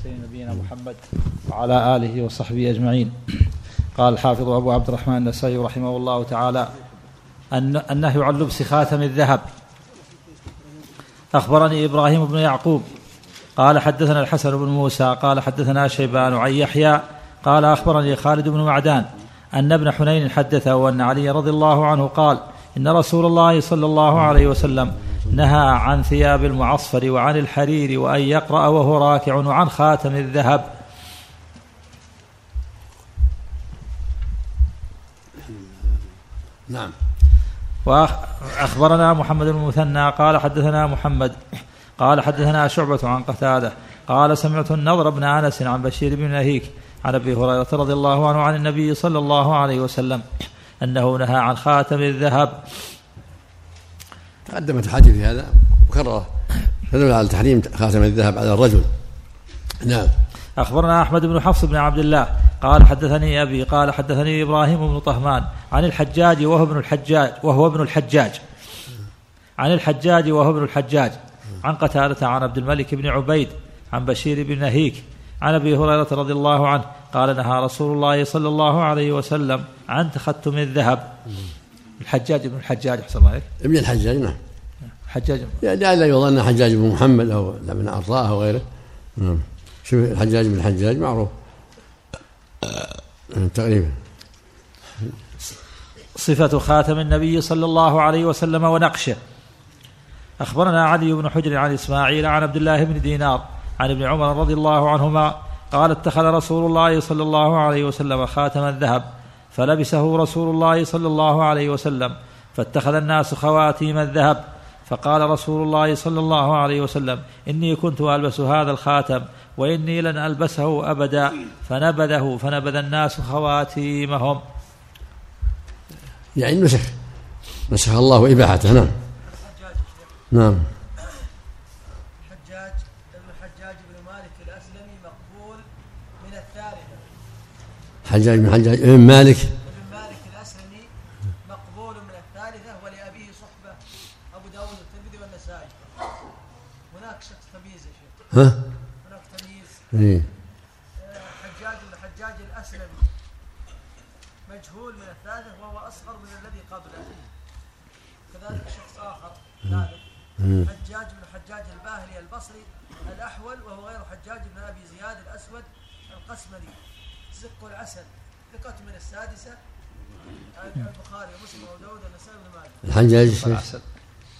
المرسلين نبينا محمد وعلى آله وصحبه أجمعين. قال الحافظ أبو عبد الرحمن النسائي رحمه الله تعالى النهي عن لبس خاتم الذهب أخبرني إبراهيم بن يعقوب. قال حدثنا الحسن بن موسى قال حدثنا شيبان عن يحيى قال أخبرني خالد بن معدان أن ابن حنين حدثه أن علي رضي الله عنه قال إن رسول الله صلى الله عليه وسلم نهى عن ثياب المعصفر وعن الحرير وأن يقرأ وهو راكع وعن خاتم الذهب. نعم. وأخبرنا محمد بن المثنى قال حدثنا محمد قال حدثنا شعبة عن قتادة قال سمعت النضر بن أنس عن بشير بن نهيك عن أبي هريرة رضي الله عنه عن النبي صلى الله عليه وسلم أنه نهى عن خاتم الذهب. تقدمت الحديث في هذا وكرره تدل على تحريم خاتم الذهب على الرجل. نعم. أخبرنا أحمد بن حفص بن عبد الله قال حدثني أبي قال حدثني إبراهيم بن طهمان عن الحجاج وهو ابن الحجاج وهو ابن الحجاج. عن الحجاج وهو ابن الحجاج. عن قتادة عن عبد الملك بن عبيد عن بشير بن نهيك عن أبي هريرة رضي الله عنه قال نهى رسول الله صلى الله عليه وسلم عن تختم الذهب. الحجاج بن الحجاج أحسن الله عليك. ابن الحجاج نعم. حجاج يعني لا يظن حجاج بن محمد أو ابن عطاء أو غيره. نعم. شوف الحجاج بن الحجاج معروف. تقريبا. صفة خاتم النبي صلى الله عليه وسلم ونقشه. أخبرنا علي بن حجر عن إسماعيل عن عبد الله بن دينار عن ابن عمر رضي الله عنهما قال اتخذ رسول الله صلى الله عليه وسلم خاتما ذهب فلبسه رسول الله صلى الله عليه وسلم فاتخذ الناس خواتيم الذهب فقال رسول الله صلى الله عليه وسلم إني كنت ألبس هذا الخاتم وإني لن ألبسه أبدا. فنبذه فنبذ الناس خواتيمهم. يعني نسخ نسخ الله إباحته نعم. نعم. حجاج بن حجاج بن مالك؟ بن مالك الأسلمي مقبول من الثالثة ولابيه صحبة أبو داود والترمذي والنسائي. هناك شخص تمييز يا شيخ. ها؟ هناك تمييز. حجاج بن حجاج الأسلمي. مجهول من الثالثة وهو أصغر من الذي قبله. كذلك شخص آخر ثالث. حجاج بن حجاج الباهلي البصري الأحول وهو غير حجاج بن أبي زياد الأسود القسملي. زق العسل. ثقة من السادسة. البخاري ومسلم وداود والنسائي بن ماجه. الحجاج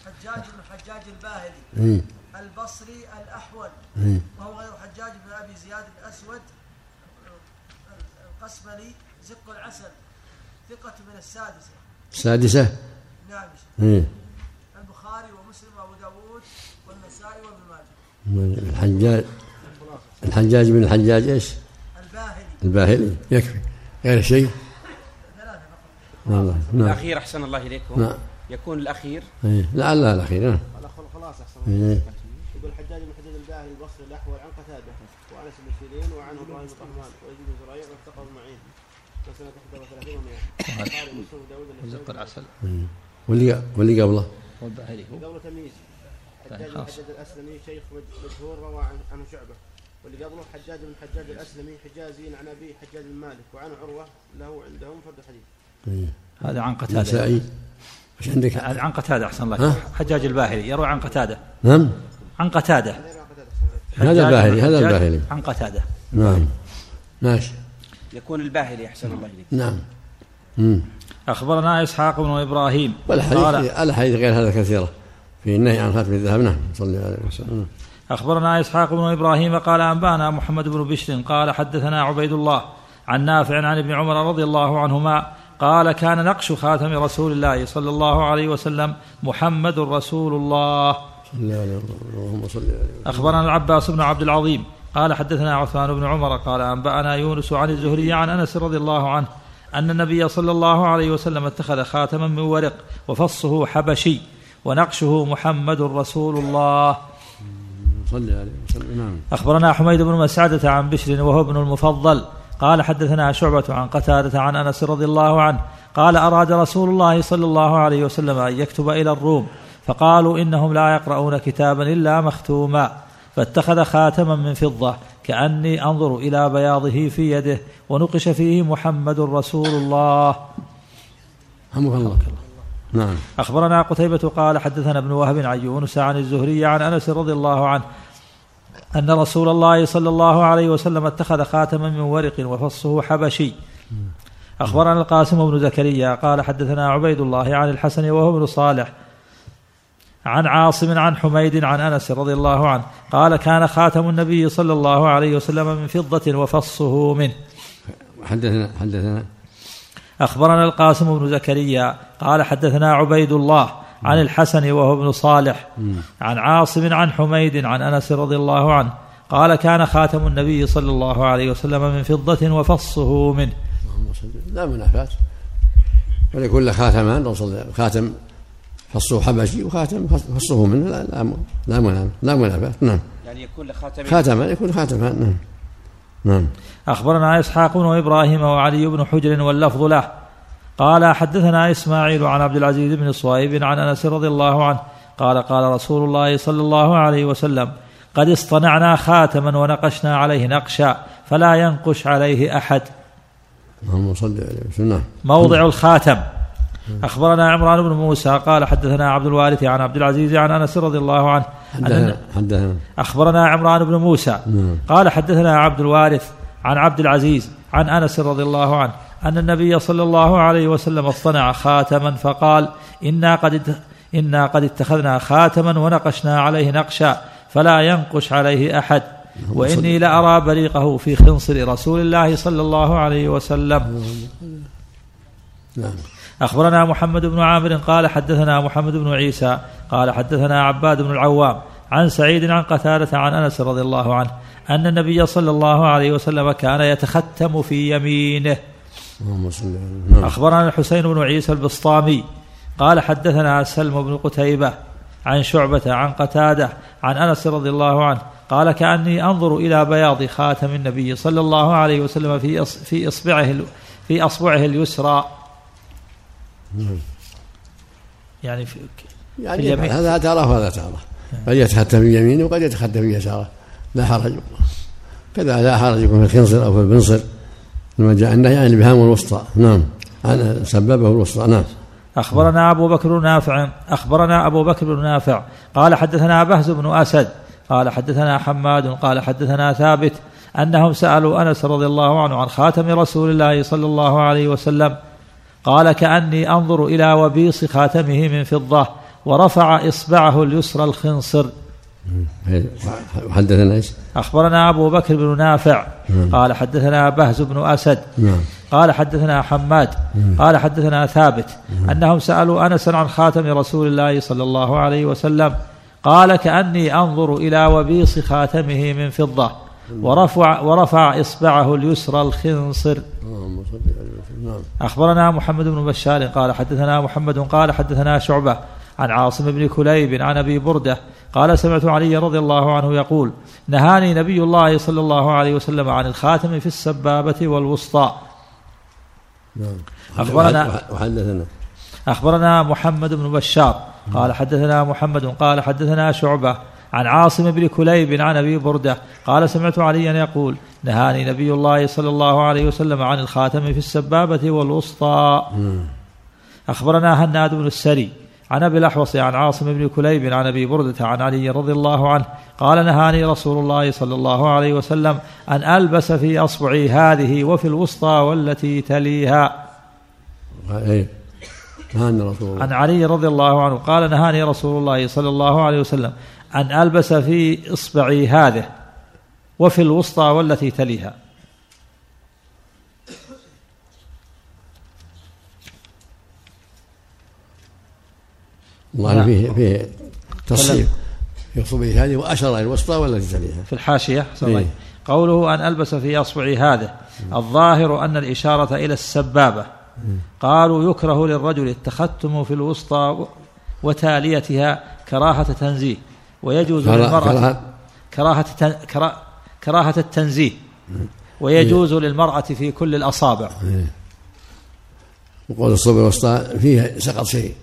حجاج بن حجاج الباهلي. البصري الأحول. وهو غير حجاج بن أبي زياد الأسود. القسملي. زق العسل. ثقة من السادسة. السادسة. نعم. البخاري ومسلم وأبو داود والنسائي وابن ماجه. الحجاج. الحجاج بن الحجاج إيش؟ الباهلي. يكفي. غير شيء؟ والله نعم. الأخير أحسن الله إليكم. نعم. يكون الأخير. إيه. لعل الأخير. نعم خلاص أحسن الله إيه. يقول الحجاج بن حجاج الباهلي البصري الأحول عن قتادة وانس بن سيرين وعنه إبراهيم بن طهمان ويزيد بن زريع والتقى المعين وسنة 31 و100 قال مسلم داوود وزق العسل. واللي واللي قبله؟ والباهلي هو. قبله تمييز. حجاج بن حجاج الأسلمي شيخ مجهول روى عنه شعبة. واللي قبله حجاج بن حجاج الأسلمي حجازي عن أبي حجاج بن مالك وعن عروة له عندهم فرد حديث. إيه. هذا عن قتادة. نسائي إيش عندك؟ عن قتادة أحسن الله حجاج الباهلي يروي عن قتادة. نعم. عن قتادة. هذا الباهلي هذا الباهلي. عن قتادة. نعم. ماشي. يكون الباهلي أحسن الله إليك. نعم. مم. أخبرنا إسحاق بن إبراهيم والحديث الاحاديث غير هذا كثيرة في النهي عن خاتم الذهب نعم صلى الله عليه وسلم. أخبرنا إسحاق بن إبراهيم قال أنبأنا محمد بن بشر قال حدثنا عبيد الله عن نافع عن ابن عمر رضي الله عنهما قال كان نقش خاتم رسول الله صلى الله عليه وسلم محمد رسول الله. اللهم صل أخبرنا العباس بن عبد العظيم قال حدثنا عثمان بن عمر قال أنبأنا يونس عن الزهري عن أنس رضي الله عنه أن النبي صلى الله عليه وسلم اتخذ خاتما من ورق وفصه حبشي ونقشه محمد رسول الله. صلى عليه وسلم. نعم. أخبرنا حميد بن مسعدة عن بشر وهو ابن المفضل. قال حدثنا شعبة عن قتادة عن أنس رضي الله عنه. قال أراد رسول الله صلى الله عليه وسلم أن يكتب إلى الروم فقالوا إنهم لا يقرؤون كتابا إلا مختوما. فاتخذ خاتما من فضة كأني أنظر إلى بياضه في يده ونقش فيه محمد رسول الله. الله. نعم. أخبرنا قتيبة قال حدثنا ابن وهب عن يونس عن الزهري عن أنس رضي الله عنه أن رسول الله صلى الله عليه وسلم اتخذ خاتما من ورق وفصه حبشي. أخبرنا القاسم بن زكريا قال حدثنا عبيد الله عن الحسن وهو ابن صالح عن عاصم عن حميد عن أنس رضي الله عنه قال كان خاتم النبي صلى الله عليه وسلم من فضة وفصه منه. حدثنا حدثنا أخبرنا القاسم بن زكريا قال حدثنا عبيد الله عن الحسن وهو ابن صالح عن عاصم عن حميد عن أنس رضي الله عنه قال كان خاتم النبي صلى الله عليه وسلم من فضة وفصه منه. اللهم صل لا منافاة. وليكن له خاتمان خاتم فصه حبشي وخاتم فصه منه لا لا لا منافاة. نعم. يعني يكون له خاتمين. خاتمان يكون خاتمان. نعم. نعم. أخبرنا إسحاق وإبراهيم وعلي بن حجر واللفظ له. قال حدثنا إسماعيل عن عبد العزيز بن صهيب عن أنس رضي الله عنه. قال قال رسول الله صلى الله عليه وسلم قد اصطنعنا خاتما ونقشنا عليه نقشا فلا ينقش عليه أحد. اللهم صل عليه وسلم. نعم. موضع الخاتم. أخبرنا عمران بن موسى قال حدثنا عبد الوارث عن عبد العزيز عن أنس رضي الله عنه حدثنا حدثنا أخبرنا عمران بن موسى. قال حدثنا عبد الوارث عن عبد العزيز عن أنس رضي الله عنه أن النبي صلى الله عليه وسلم اصطنع خاتما فقال إنا قد إنا قد اتخذنا خاتما ونقشنا عليه نقشا فلا ينقش عليه أحد وإني لأرى بريقه في خنصر رسول الله صلى الله عليه وسلم. نعم. أخبرنا محمد بن عامر قال حدثنا محمد بن عيسى قال حدثنا عباد بن العوام عن سعيد عن قتادة عن أنس رضي الله عنه أن النبي صلى الله عليه وسلم كان يتختم في يمينه. أخبرنا الحسين بن عيسى البسطامي قال حدثنا سلم بن قتيبة عن شعبة عن قتادة عن أنس رضي الله عنه قال كأني أنظر إلى بياض خاتم النبي صلى الله عليه وسلم في في إصبعه في أصبعه اليسرى. يعني في يعني في اليمين. هذا تراه وهذا تراه قد يتختم في يمينه وقد يتختم يساره. لا حرج كذا لا حرج يكون في الخنصر أو في البنصر. لما جاء النهي عن الإبهام الوسطى نعم. عن سببه الوسطى. نعم. أخبرنا أبو بكر بن نافع. أخبرنا أبو بكر بن نافع. قال حدثنا بهز بن أسد. قال حدثنا حماد. قال حدثنا ثابت. أنهم سألوا أنس رضي الله عنه عن خاتم رسول الله صلى الله عليه وسلم قال كأني أنظر إلى وبيص خاتمه من فضة ورفع إصبعه اليسرى الخنصر. وحدثنا إيش؟ أخبرنا أبو بكر بن نافع. قال حدثنا بهز بن أسد. نعم. قال حدثنا حماد. قال حدثنا ثابت. أنهم سألوا انسا عن خاتم رسول الله صلى الله عليه وسلم. قال كأني أنظر إلى وبيص خاتمه من فضة. ورفع ورفع إصبعه اليسرى الخنصر. أخبرنا محمد بن بشار قال حدثنا محمد قال حدثنا شعبة عن عاصم بن كليب عن أبي بردة قال سمعت علي رضي الله عنه يقول نهاني نبي الله صلى الله عليه وسلم عن الخاتم في السبابة والوسطى. نعم. أخبرنا- وحدثنا. أخبرنا محمد بن بشار قال حدثنا محمد قال حدثنا شعبة عن عاصم بن كليب عن أبي بردة قال سمعت عليا يقول نهاني نبي الله صلى الله عليه وسلم عن الخاتم في السبابة والوسطى. أخبرنا هناد بن السري عن أبي الأحوص عن عاصم بن كليب عن أبي بردة عن علي رضي الله عنه قال نهاني رسول الله صلى الله عليه وسلم أن ألبس في أصبعي هذه وفي الوسطى والتي تليها. اي نهانا رسول الله. عن علي رضي الله عنه قال نهاني رسول الله صلى الله عليه وسلم أن ألبس في إصبعي هذه وفي الوسطى والتي تليها. الله نعم. فيه فيه تصريف في صبيه هذه وأشار إلى الوسطى والتي تليها. في الله إيه. قوله أن ألبس في أصبعي هذه. الظاهر أن الإشارة إلى السبابة. قالوا يكره للرجل التختم في الوسطى وتاليتها كراهة تنزيه. ويجوز للمرأة كراهة. كراهة تن... كرا... كراهة التنزيه. ويجوز للمرأة في كل الأصابع. وقول الصبر الوسطى فيه سقط شيء.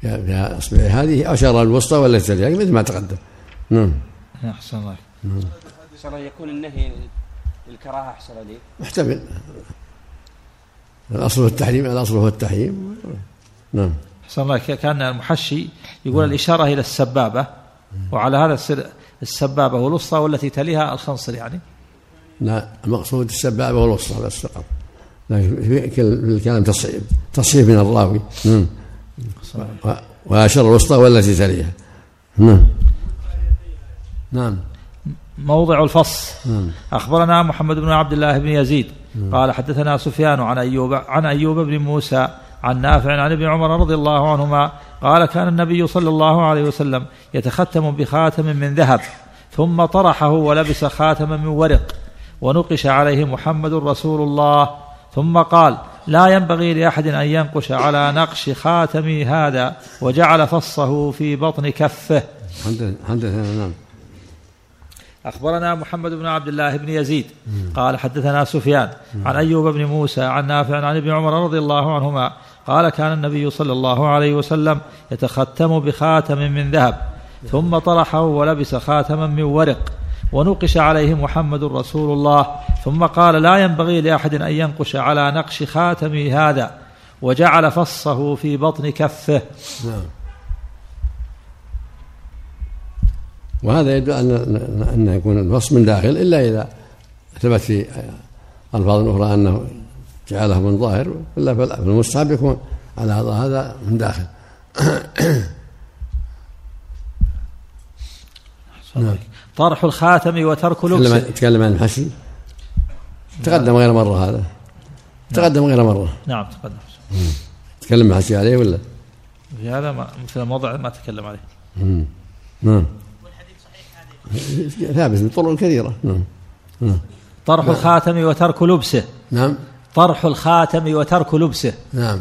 فيها فيها أصبع. هذه أشار الوسطى والتي تليها مثل ما تقدم. نعم. أحسن الله صار يكون النهي الكراهه أحسن لي محتمل. الأصل هو التحريم الأصل هو التحريم. نعم. أحسن الله ك- كأن المحشي يقول الإشارة إلى السبابة. وعلى هذا السر السبابة والوسطى والتي تليها الخنصر يعني. لا المقصود السبابة والوسطى بس فقط. لكن في كل- في الكلام تصحيح تصحيح من الراوي. نعم و- واشر الوسطى والتي تليها. نعم نعم. موضع الفص. نعم أخبرنا محمد بن عبد الله بن يزيد. قال حدثنا سفيان عن أيوب عن أيوب بن موسى عن نافع عن ابن عمر رضي الله عنهما قال كان النبي صلى الله عليه وسلم يتختم بخاتم من ذهب ثم طرحه ولبس خاتما من ورق ونقش عليه محمد رسول الله ثم قال لا ينبغي لأحد أن ينقش على نقش خاتمي هذا وجعل فصه في بطن كفه. حدثنا نعم. أخبرنا محمد بن عبد الله بن يزيد. قال حدثنا سفيان عن أيوب بن موسى عن نافع عن ابن عمر رضي الله عنهما قال كان النبي صلى الله عليه وسلم يتختم بخاتم من ذهب ثم طرحه ولبس خاتما من ورق ونقش عليه محمد رسول الله ثم قال لا ينبغي لأحد أن ينقش على نقش خاتمي هذا وجعل فصه في بطن كفه. نعم. وهذا يدل أن أن يكون الفصل من داخل إلا إذا ثبت في ألفاظ أخرى أنه جعله من ظاهر إلا في المستحب يكون على هذا من داخل. نعم. طرح الخاتم وترك لبسه. تكلم عن الحشي. تقدم غير مرة هذا. تقدم غير مرة. نعم تقدم. تكلم الحشي عليه ولا؟ في هذا ما مثل الموضع ما تكلم عليه. مم. نعم. ثابت من طرق كثيرة نعم نعم طرح الخاتم وترك لبسه. نعم. طرح الخاتم وترك لبسه. نعم.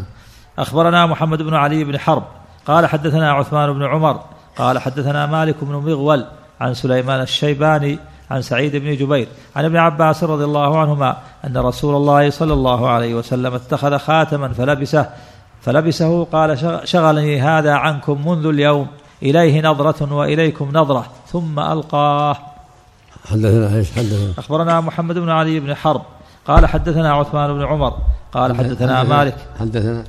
أخبرنا محمد بن علي بن حرب قال حدثنا عثمان بن عمر قال حدثنا مالك بن مغول عن سليمان الشيباني عن سعيد بن جبير عن ابن عباس رضي الله عنهما أن رسول الله صلى الله عليه وسلم اتخذ خاتما فلبسه فلبسه قال شغ- شغلني هذا عنكم منذ اليوم إليه نظرة وإليكم نظرة ثم ألقاه. حدثنا إيش؟ حدثنا. أخبرنا محمد بن علي بن حرب قال حدثنا عثمان بن عمر قال حدثنا مالك حدثنا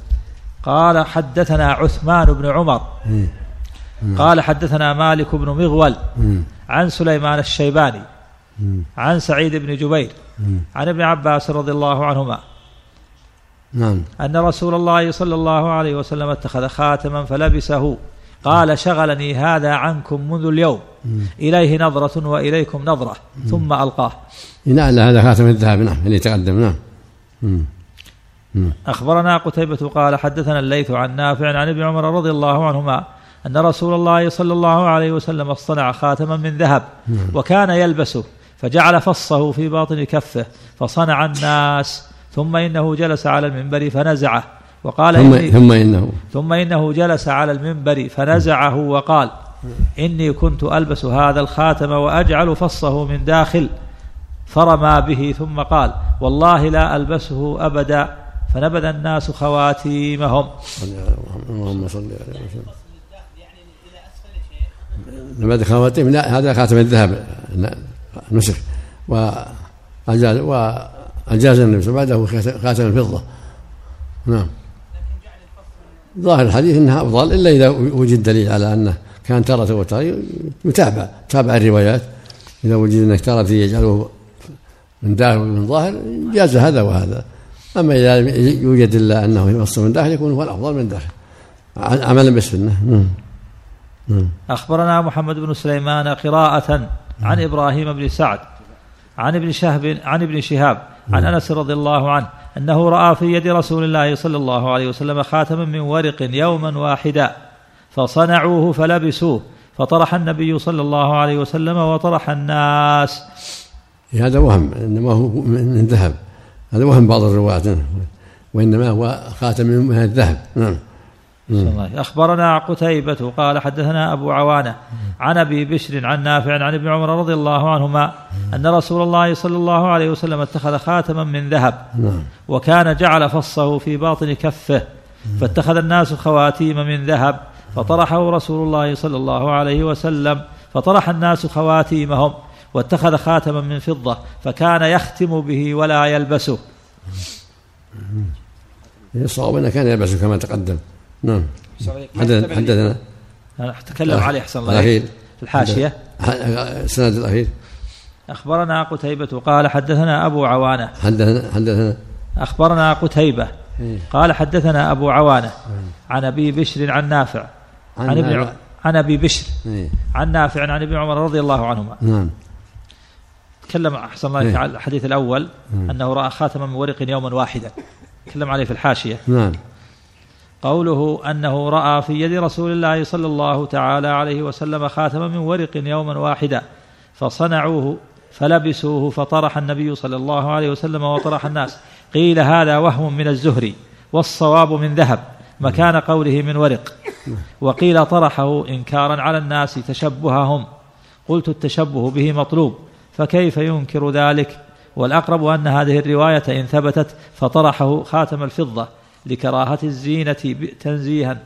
قال حدثنا عثمان بن عمر إيه. قال حدثنا مالك بن مغول مم. عن سليمان الشيباني. عن سعيد بن جبير. عن ابن عباس رضي الله عنهما نعم أن رسول الله صلى الله عليه وسلم اتخذ خاتما فلبسه قال شغلني هذا عنكم منذ اليوم. إليه نظرة وإليكم نظرة. ثم ألقاه. نعم هذا خاتم الذهب نعم اللي تقدم نعم. أخبرنا قتيبة قال حدثنا الليث عن نافع عن ابن عمر رضي الله عنهما أن رسول الله صلى الله عليه وسلم اصطنع خاتما من ذهب وكان يلبسه فجعل فصه في باطن كفه فصنع الناس ثم إنه جلس على المنبر فنزعه. وقال ثم إني ثم إنه. ثم إنه جلس على المنبر فنزعه وقال إني كنت ألبس هذا الخاتم وأجعل فصه من داخل فرمى به ثم قال والله لا ألبسه أبدا فنبذ الناس خواتيمهم. اللهم صل عليه وسلم لما خواتيم؟ لا هذا خاتم الذهب. نسخ. وأجاز وأجاز النبي بعده خاتم الفضة. نعم. ظاهر الحديث إنها أفضل إلا إذا وجد دليل على أنه كان تارة وتارة يتابع تابع الروايات. إذا وجد انك تارة يجعله من داخل ومن ظاهر جاز هذا وهذا. أما إذا يوجد إلا أنه يفصل من داخل يكون هو الأفضل من داخل. عملا بالسنة. أخبرنا محمد بن سليمان قراءة عن إبراهيم بن سعد عن ابن شهب عن ابن شهاب عن أنس رضي الله عنه أنه رأى في يد رسول الله صلى الله عليه وسلم خاتما من ورق يوما واحدا فصنعوه فلبسوه فطرح النبي صلى الله عليه وسلم وطرح الناس. هذا وهم إنما هو من ذهب. هذا وهم بعض الرواة وإنما هو خاتم من الذهب نعم. أخبرنا قتيبة قال حدثنا أبو عوانة عن أبي بشر عن نافع عن ابن عمر رضي الله عنهما أن رسول الله صلى الله عليه وسلم اتخذ خاتما من ذهب نعم. وكان جعل فصه في باطن كفه فاتخذ الناس خواتيم من ذهب فطرحه رسول الله صلى الله عليه وسلم فطرح الناس خواتيمهم واتخذ خاتما من فضة فكان يختم به ولا يلبسه. الصواب انه كان يلبسه كما تقدم. نعم. حدثنا. حدثنا تكلم عليه أحسن الله الأخير. في الحاشية. السند الأخير. أخبرنا قتيبة قال حدثنا أبو عوانة. حدثنا حدثنا. أخبرنا قتيبة إيه. قال حدثنا أبو عوانة عن أبي بشر عن نافع. عن عن ابن عن أبي بشر. إيه. عن نافع عن ابن عمر رضي الله عنهما. نعم. تكلم أحسن الله إيه. على الحديث الأول أنه رأى خاتما من ورق يوما واحدا. تكلم عليه في الحاشية. نعم. قوله أنه رأى في يد رسول الله صلى الله تعالى عليه وسلم خاتما من ورق يوما واحدا فصنعوه فلبسوه فطرح النبي صلى الله عليه وسلم وطرح الناس. قيل هذا وهم من الزهري والصواب من ذهب مكان قوله من ورق. وقيل طرحه إنكارا على الناس تشبههم. قلت التشبه به مطلوب فكيف ينكر ذلك؟ والأقرب أن هذه الرواية إن ثبتت فطرحه خاتم الفضة. لكراهة الزينة ب- تنزيها.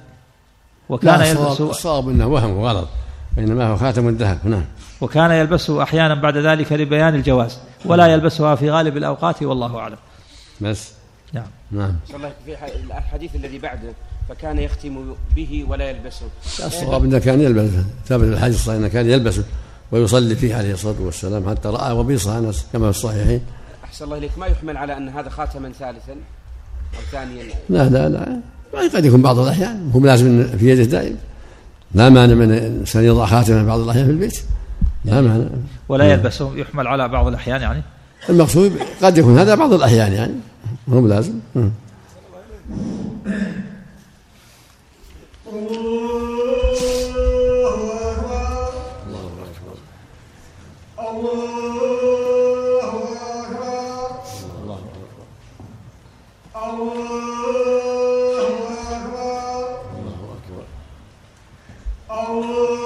وكان لا، الصواب- يلبس الصواب إنه وهم وغلط. إنما هو خاتم الذهب نعم. وكان يلبسه أحيانا بعد ذلك لبيان الجواز. ولا يلبسها في غالب الأوقات والله أعلم. بس. نعم. نعم. في الحديث الذي بعده فكان يختم به ولا يلبسه. الصواب إنه كان يلبسه ثابت في الحديث الصحيح إنه كان يلبسه ويصلي فيه عليه الصلاة والسلام حتى رأى وبيصه انس كما في الصحيحين. أحسن الله إليك. ما يحمل على أن هذا خاتما ثالثا؟ ثانيا لا لا لا. قد يكون بعض الأحيان هو لازم في يده دائم لا مانع من الانسان يضع خاتما بعض الأحيان في البيت. لا مانع. ولا يلبسه يحمل على بعض الأحيان يعني؟ المقصود قد يكون هذا بعض الأحيان يعني. مو بلازم. مم. Oh,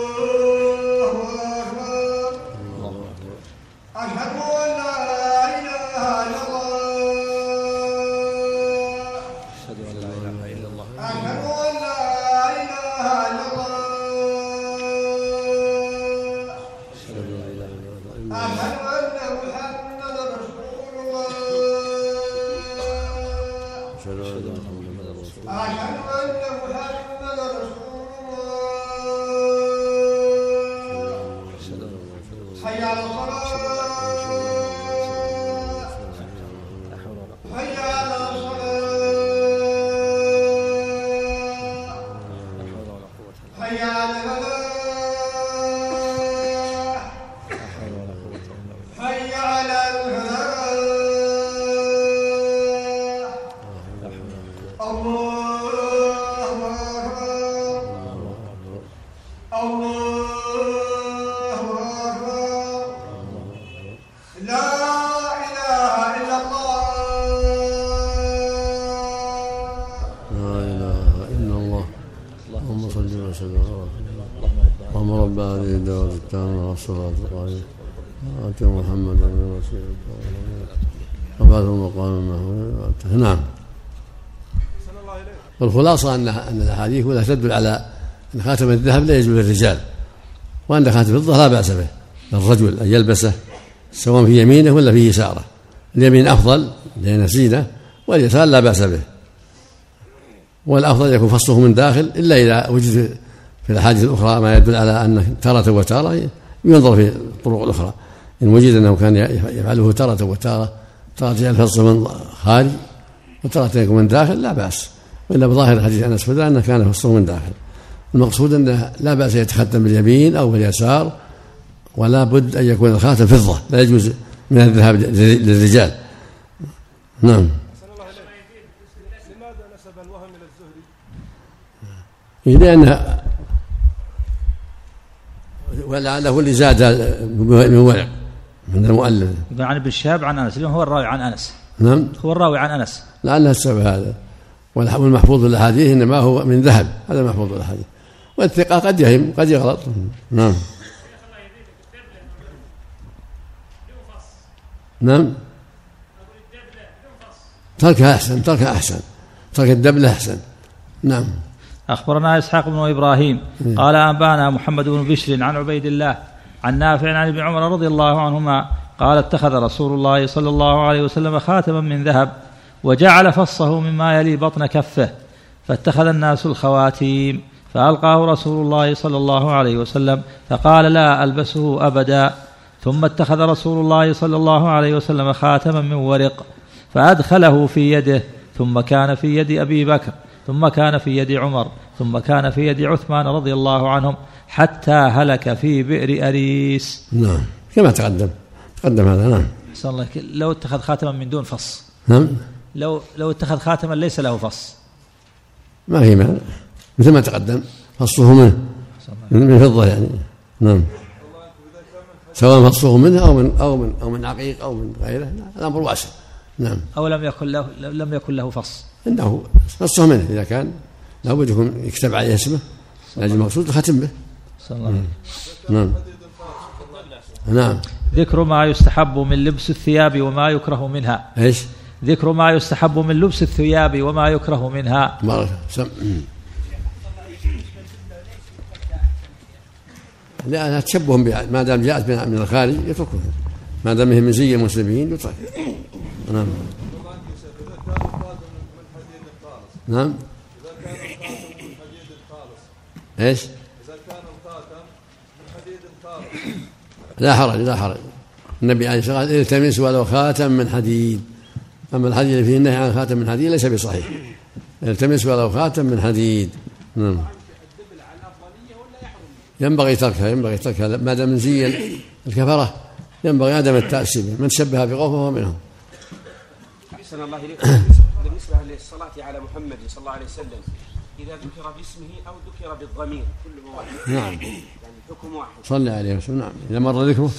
التامة والصلاة القائمة آت محمدا الوسيلة وبعث المقام المحمود نعم. والخلاصة أن أن الأحاديث كلها تدل على أن خاتم الذهب لا يجوز للرجال وأن خاتم الفضة لا بأس به. للرجل أن يلبسه سواء في يمينه ولا في يساره. اليمين أفضل لأنه زينة واليسار لا بأس به. والأفضل يكون فصله من داخل إلا إذا وجد في الأحاديث الأخرى ما يدل على أن تارة وتارة ينظر في الطرق الاخرى إن وجد أنه كان يفعله تارة وتارة تارة يجعل فصله من خارج وتارة يكون من داخل لا بأس. وإلا بظاهر حديث أنس فذا أنه كان فصله من داخل. المقصود أنه لا بأس يتختم باليمين أو باليسار ولا بد أن يكون الخاتم فضه لا يجوز من الذهب للرجال. نعم. لماذا نسب الوهم إلى الزهري؟ لأن ولعله اللي زاد من ورع من المؤلف. عن ابن الشهاب عن أنس اليوم هو الراوي عن أنس. نعم. هو الراوي عن أنس. لعلها السبب هذا. والمحفوظ الاحاديث إنما هو من ذهب. هذا المحفوظ في الاحاديث والثقة قد يهم قد يغلط. نعم. نعم. تركها أحسن تركها أحسن. ترك الدبله أحسن. نعم. أخبرنا إسحاق بن إبراهيم قال أنبأنا محمد بن بشر عن عبيد الله عن نافع عن ابن عمر رضي الله عنهما قال اتخذ رسول الله صلى الله عليه وسلم خاتما من ذهب وجعل فصه مما يلي بطن كفه فاتخذ الناس الخواتيم فألقاه رسول الله صلى الله عليه وسلم فقال لا ألبسه أبدا ثم اتخذ رسول الله صلى الله عليه وسلم خاتما من ورق فأدخله في يده ثم كان في يد أبي بكر ثم كان في يد عمر ثم كان في يد عثمان رضي الله عنهم حتى هلك في بئر أريس. نعم. كما تقدم. تقدم هذا نعم. أحسن الله. لو اتخذ خاتما من دون فص. نعم. لو لو اتخذ خاتما ليس له فص. ما في معنى مثل ما تقدم. فصه منه. من من فضة يعني. نعم. سواء فصه منه أو من أو من أو من عقيق أو من غيره الأمر واسع. نعم. أو لم يكن له لم يكن له فص. إنه فصه منه إذا كان. لابد يكون يكتب عليه اسمه. لأجل المقصود ختم به. إليك. نعم. نعم. ذكر ما يستحب من لبس الثياب وما يكره منها. إيش؟ ذكر ما يستحب من لبس الثياب وما يكره منها. بارك سم. لأنها تشبه بها. ما دام جاءت من الخارج يتركها ما دام هي من زي المسلمين يترك نعم. نعم. إيش؟ لا حرج لا حرج. النبي عليه الصلاة والسلام التمس ولو خاتم من حديد. أما الحديث اللي فيه النهي عن خاتم من حديد ليس بصحيح. التمس ولو خاتم من حديد. نعم. ينبغي تركها ينبغي تركها. ما دام من زي الكفرة ينبغي عدم التأسي من شبه بقوم فهو منهم أحسن الله إليكم. بالنسبة للصلاة على محمد صلى الله عليه وسلم إذا ذكر باسمه أو ذكر بالضمير كله واحد. نعم. يعني حكم واحد. صلى عليه وسلم. نعم. إذا مر ذكره.